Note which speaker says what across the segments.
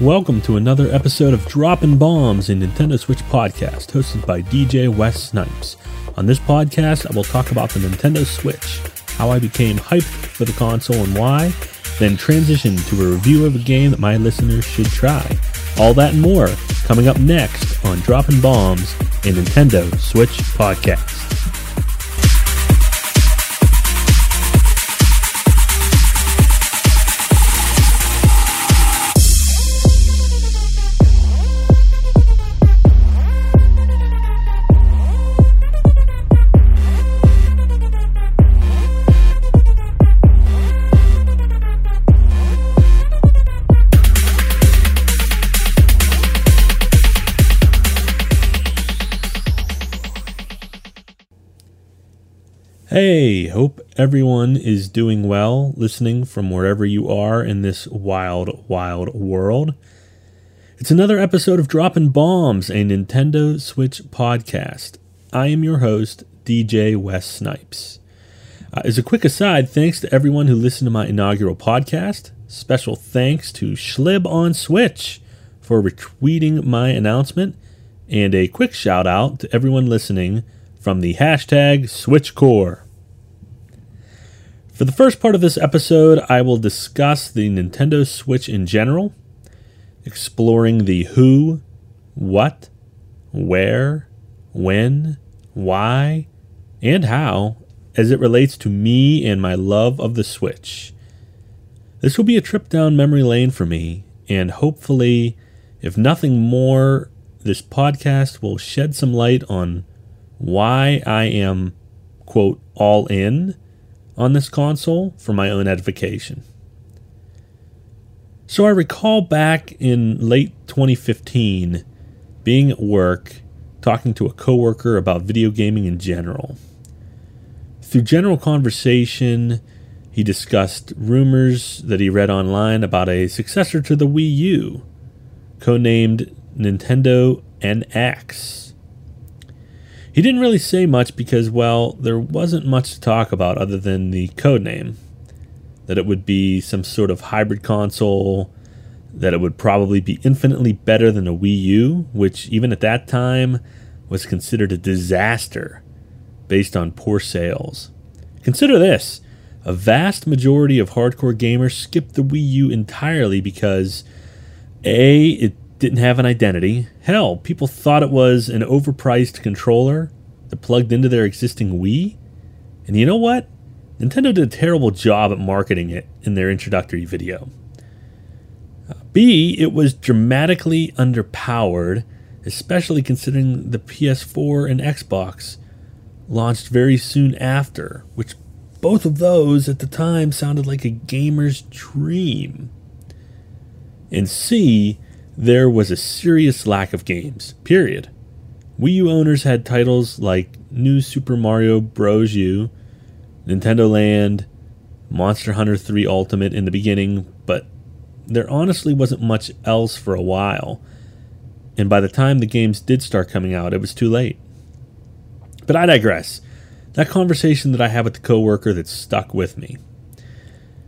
Speaker 1: Welcome to another episode of Dropping Bombs, a Nintendo Switch podcast hosted by DJ Wes Snipes. On this podcast, I will talk about the Nintendo Switch, how I became hyped for the console and why, then transition to a review of a game that my listeners should try. All that and more coming up next on Dropping Bombs, a Nintendo Switch podcast. Hope everyone is doing well listening from wherever you are in this wild, wild world. It's another episode of Dropping Bombs, a Nintendo Switch podcast. I am your host, DJ Wes Snipes. Uh, as a quick aside, thanks to everyone who listened to my inaugural podcast. Special thanks to Schlib on Switch for retweeting my announcement, and a quick shout out to everyone listening from the hashtag SwitchCore. For the first part of this episode, I will discuss the Nintendo Switch in general, exploring the who, what, where, when, why, and how as it relates to me and my love of the Switch. This will be a trip down memory lane for me, and hopefully, if nothing more, this podcast will shed some light on why I am, quote, all in on this console for my own edification. So I recall back in late 2015 being at work talking to a coworker about video gaming in general. Through general conversation, he discussed rumors that he read online about a successor to the Wii U, codenamed Nintendo NX. He didn't really say much because, well, there wasn't much to talk about other than the code name. That it would be some sort of hybrid console, that it would probably be infinitely better than a Wii U, which even at that time was considered a disaster based on poor sales. Consider this a vast majority of hardcore gamers skipped the Wii U entirely because A, it didn't have an identity. Hell, people thought it was an overpriced controller that plugged into their existing Wii. And you know what? Nintendo did a terrible job at marketing it in their introductory video. Uh, B, it was dramatically underpowered, especially considering the PS4 and Xbox launched very soon after, which both of those at the time sounded like a gamer's dream. And C, there was a serious lack of games, period. Wii U owners had titles like New Super Mario Bros. U, Nintendo Land, Monster Hunter 3 Ultimate in the beginning, but there honestly wasn't much else for a while. And by the time the games did start coming out, it was too late. But I digress. That conversation that I had with the coworker that stuck with me.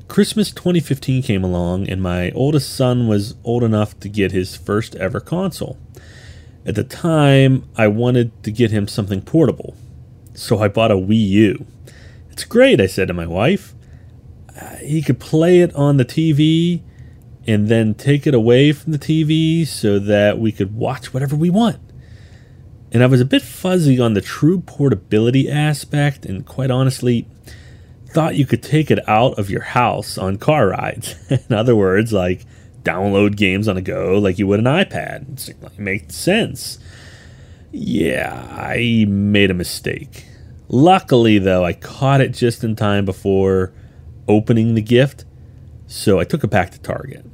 Speaker 1: Christmas 2015 came along, and my oldest son was old enough to get his first ever console. At the time, I wanted to get him something portable, so I bought a Wii U. It's great, I said to my wife. Uh, he could play it on the TV and then take it away from the TV so that we could watch whatever we want. And I was a bit fuzzy on the true portability aspect, and quite honestly, thought you could take it out of your house on car rides. In other words, like download games on a go like you would an iPad. It makes sense. Yeah, I made a mistake. Luckily, though, I caught it just in time before opening the gift, so I took it back to Target.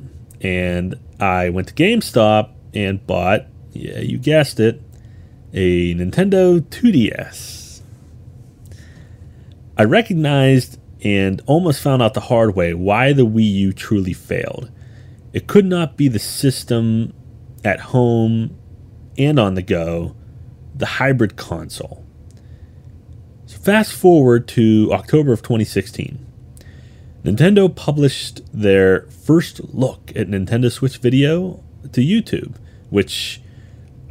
Speaker 1: And I went to GameStop and bought, yeah, you guessed it, a Nintendo 2DS. I recognized and almost found out the hard way why the Wii U truly failed. It could not be the system at home and on the go, the hybrid console. So fast forward to October of 2016. Nintendo published their first look at Nintendo Switch video to YouTube, which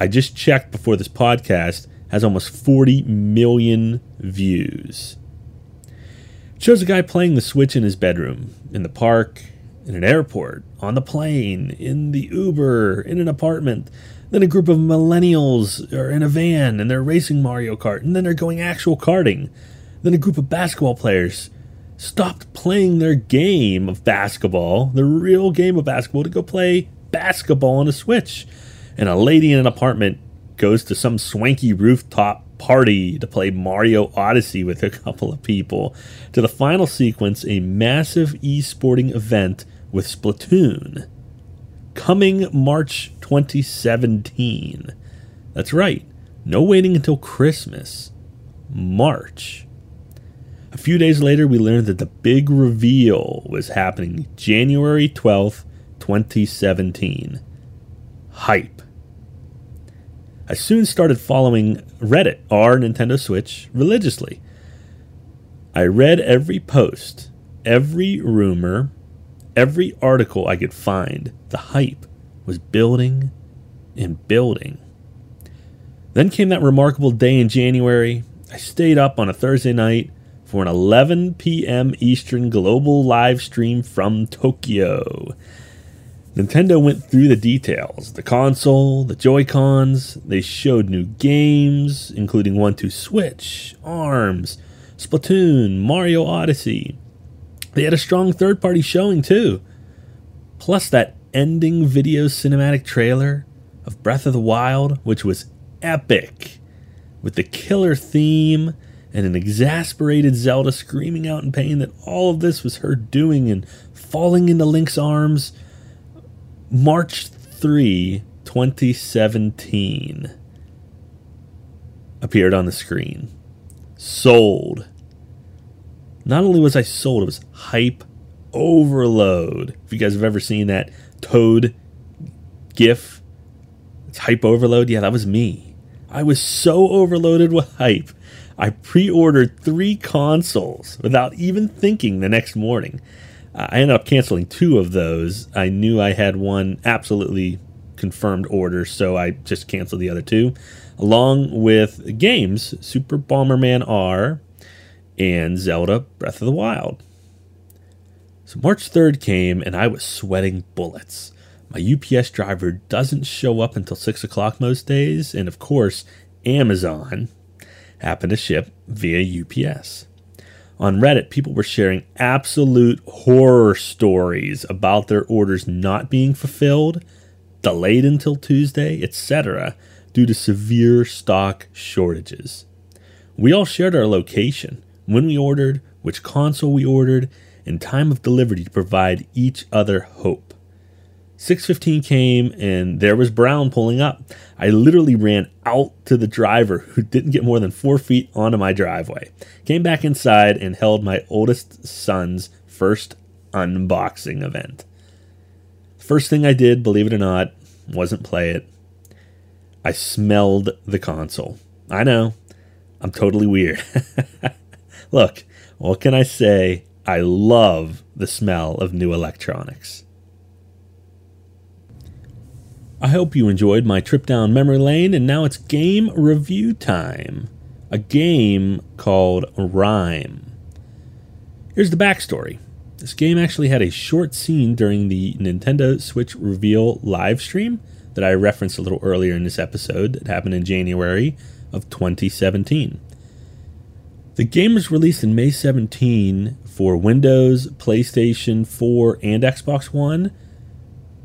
Speaker 1: I just checked before this podcast has almost 40 million views. Shows a guy playing the Switch in his bedroom, in the park, in an airport, on the plane, in the Uber, in an apartment. Then a group of millennials are in a van and they're racing Mario Kart, and then they're going actual karting. Then a group of basketball players stopped playing their game of basketball, the real game of basketball, to go play basketball on a Switch. And a lady in an apartment goes to some swanky rooftop party to play Mario Odyssey with a couple of people. To the final sequence, a massive e-sporting event with Splatoon. Coming March 2017. That's right. No waiting until Christmas. March. A few days later, we learned that the big reveal was happening January 12th, 2017. Hype. I soon started following Reddit, our Nintendo Switch, religiously. I read every post, every rumor, every article I could find. The hype was building and building. Then came that remarkable day in January. I stayed up on a Thursday night for an 11 p.m. Eastern global live stream from Tokyo. Nintendo went through the details the console, the Joy-Cons, they showed new games, including 1-2-Switch, ARMS, Splatoon, Mario Odyssey. They had a strong third party showing too. Plus, that ending video cinematic trailer of Breath of the Wild, which was epic, with the killer theme and an exasperated Zelda screaming out in pain that all of this was her doing and falling into Link's arms. March 3, 2017 appeared on the screen. Sold. Not only was I sold, it was hype overload. If you guys have ever seen that Toad gif, it's hype overload. Yeah, that was me. I was so overloaded with hype I pre ordered three consoles without even thinking the next morning. I ended up canceling two of those. I knew I had one absolutely confirmed order, so I just canceled the other two, along with games Super Bomberman R and Zelda Breath of the Wild. So March 3rd came, and I was sweating bullets. My UPS driver doesn't show up until 6 o'clock most days, and of course, Amazon, happened to ship via UPS. On Reddit, people were sharing absolute horror stories about their orders not being fulfilled, delayed until Tuesday, etc., due to severe stock shortages. We all shared our location, when we ordered, which console we ordered, and time of delivery to provide each other hope. 615 came and there was Brown pulling up. I literally ran out to the driver who didn't get more than four feet onto my driveway. Came back inside and held my oldest son's first unboxing event. First thing I did, believe it or not, wasn't play it. I smelled the console. I know, I'm totally weird. Look, what can I say? I love the smell of new electronics. I hope you enjoyed my trip down memory lane, and now it's game review time. A game called Rime. Here's the backstory. This game actually had a short scene during the Nintendo Switch reveal live stream that I referenced a little earlier in this episode that happened in January of 2017. The game was released in May 17 for Windows, PlayStation 4, and Xbox One,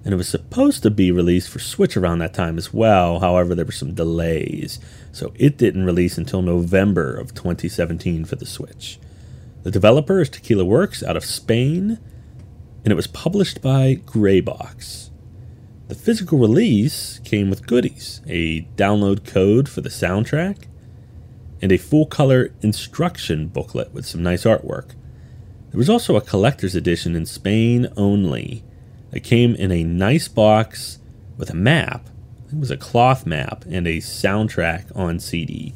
Speaker 1: and it was supposed to be released for Switch around that time as well. However, there were some delays, so it didn't release until November of 2017 for the Switch. The developer is Tequila Works out of Spain, and it was published by Grey Box. The physical release came with goodies a download code for the soundtrack, and a full color instruction booklet with some nice artwork. There was also a collector's edition in Spain only it came in a nice box with a map. It was a cloth map and a soundtrack on CD.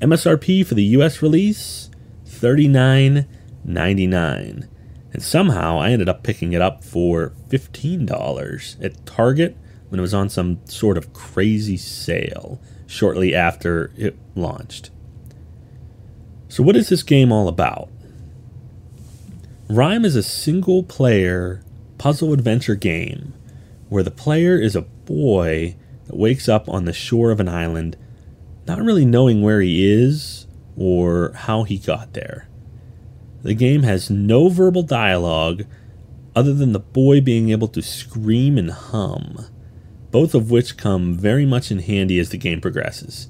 Speaker 1: MSRP for the US release $39.99. And somehow I ended up picking it up for $15 at Target when it was on some sort of crazy sale shortly after it launched. So, what is this game all about? Rime is a single player puzzle adventure game where the player is a boy that wakes up on the shore of an island, not really knowing where he is or how he got there. The game has no verbal dialogue other than the boy being able to scream and hum, both of which come very much in handy as the game progresses.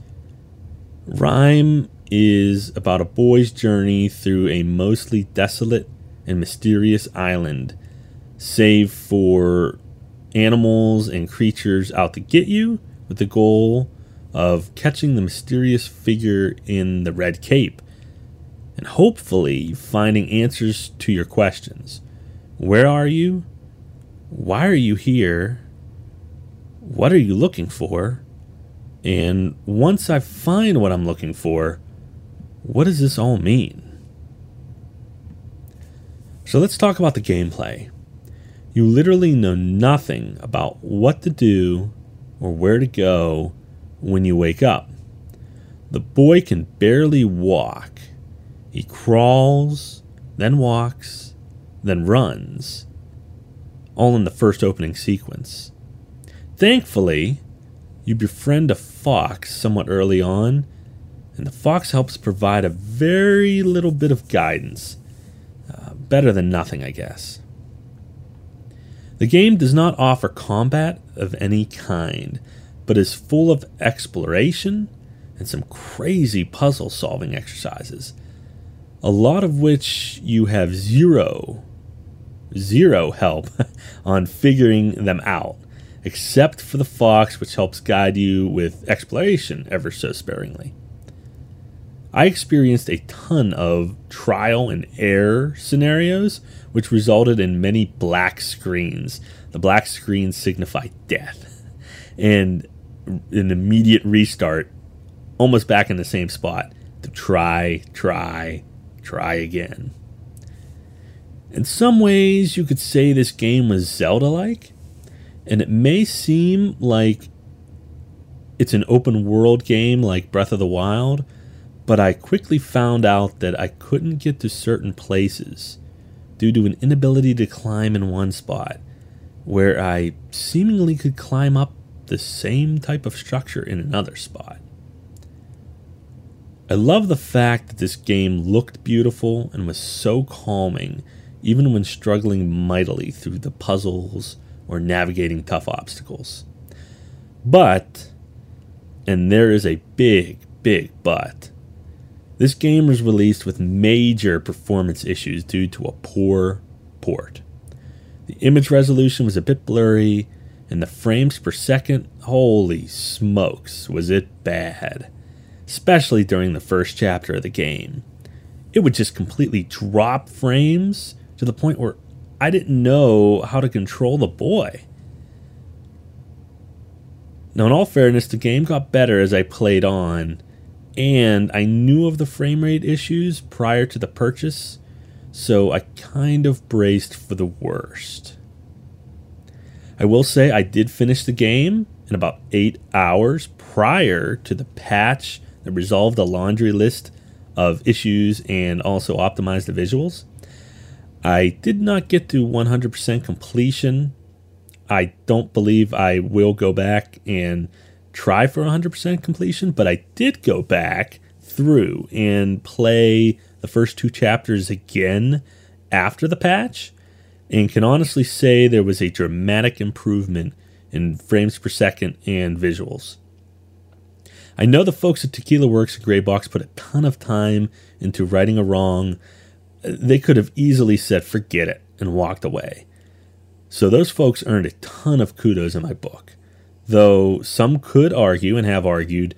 Speaker 1: Rime is about a boy's journey through a mostly desolate and mysterious island, save for animals and creatures out to get you, with the goal of catching the mysterious figure in the red cape and hopefully finding answers to your questions. Where are you? Why are you here? What are you looking for? And once I find what I'm looking for, what does this all mean? So let's talk about the gameplay. You literally know nothing about what to do or where to go when you wake up. The boy can barely walk. He crawls, then walks, then runs, all in the first opening sequence. Thankfully, you befriend a fox somewhat early on and the fox helps provide a very little bit of guidance. Uh, better than nothing, I guess. The game does not offer combat of any kind, but is full of exploration and some crazy puzzle solving exercises, a lot of which you have zero, zero help on figuring them out, except for the fox, which helps guide you with exploration ever so sparingly. I experienced a ton of trial and error scenarios, which resulted in many black screens. The black screens signify death, and an immediate restart, almost back in the same spot to try, try, try again. In some ways, you could say this game was Zelda like, and it may seem like it's an open world game like Breath of the Wild but I quickly found out that I couldn't get to certain places due to an inability to climb in one spot, where I seemingly could climb up the same type of structure in another spot. I love the fact that this game looked beautiful and was so calming, even when struggling mightily through the puzzles or navigating tough obstacles. But, and there is a big, big but, this game was released with major performance issues due to a poor port. The image resolution was a bit blurry, and the frames per second, holy smokes, was it bad. Especially during the first chapter of the game. It would just completely drop frames to the point where I didn't know how to control the boy. Now, in all fairness, the game got better as I played on, and I knew of the frame rate issues prior to the purchase, so I kind of braced for the worst. I will say I did finish the game in about eight hours prior to the patch that resolved a laundry list of issues and also optimized the visuals. I did not get to 100% completion. I don't believe I will go back and try for 100% completion, but I did go back through and play the first two chapters again after the patch and can honestly say there was a dramatic improvement in frames per second and visuals. I know the folks at Tequila Works and Grey Box put a ton of time into righting a wrong. They could have easily said, forget it, and walked away. So those folks earned a ton of kudos in my book though some could argue and have argued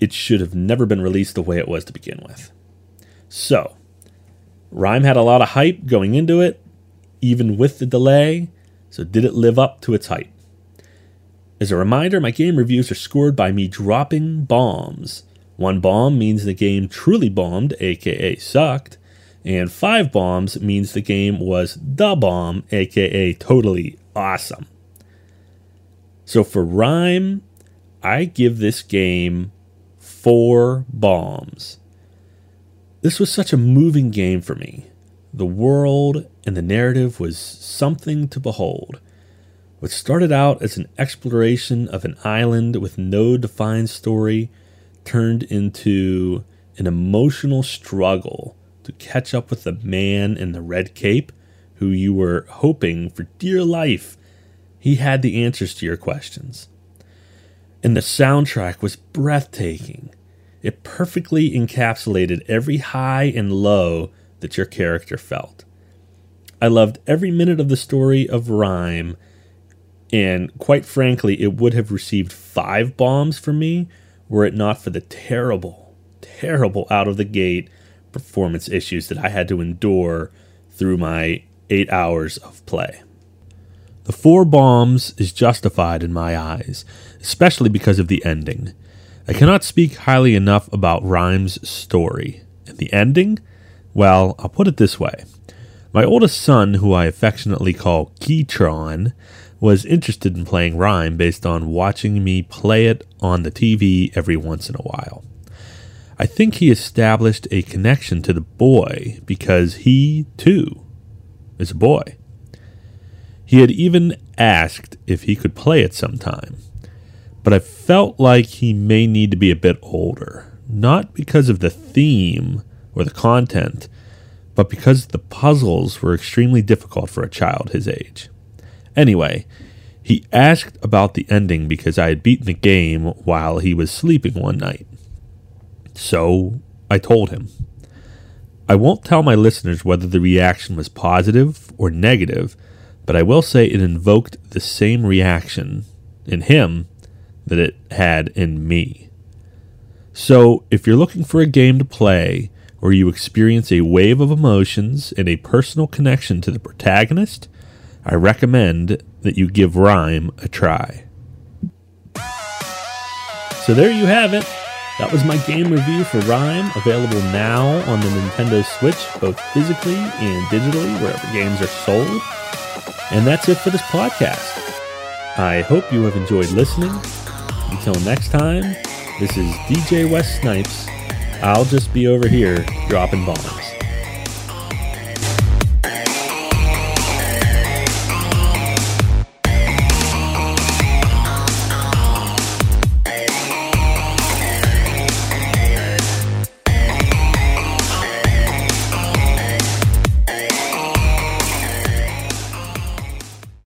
Speaker 1: it should have never been released the way it was to begin with. So, Rime had a lot of hype going into it, even with the delay, so did it live up to its hype? As a reminder, my game reviews are scored by me dropping bombs. One bomb means the game truly bombed, aka sucked, And five bombs means the game was the bomb, aka totally awesome. So for rime, I give this game four bombs. This was such a moving game for me. The world and the narrative was something to behold. What started out as an exploration of an island with no defined story turned into an emotional struggle to catch up with the man in the red cape who you were hoping for dear life he had the answers to your questions. And the soundtrack was breathtaking. It perfectly encapsulated every high and low that your character felt. I loved every minute of the story of Rime, and quite frankly, it would have received five bombs from me were it not for the terrible, terrible out of the gate performance issues that I had to endure through my eight hours of play. The four bombs is justified in my eyes, especially because of the ending. I cannot speak highly enough about Rime's story. And the ending? Well, I'll put it this way. My oldest son, who I affectionately call Keytron, was interested in playing Rhyme based on watching me play it on the TV every once in a while. I think he established a connection to the boy because he, too, is a boy. He had even asked if he could play it sometime but I felt like he may need to be a bit older. Not because of the theme or the content, but because the puzzles were extremely difficult for a child his age. Anyway, he asked about the ending because I had beaten the game while he was sleeping one night. So I told him. I won't tell my listeners whether the reaction was positive or negative, but I will say it invoked the same reaction in him that it had in me. So, if you're looking for a game to play where you experience a wave of emotions and a personal connection to the protagonist, I recommend that you give Rime a try. So, there you have it. That was my game review for Rime, available now on the Nintendo Switch, both physically and digitally, wherever games are sold. And that's it for this podcast. I hope you have enjoyed listening until next time, this is DJ Wes Snipes. I'll just be over here dropping bombs.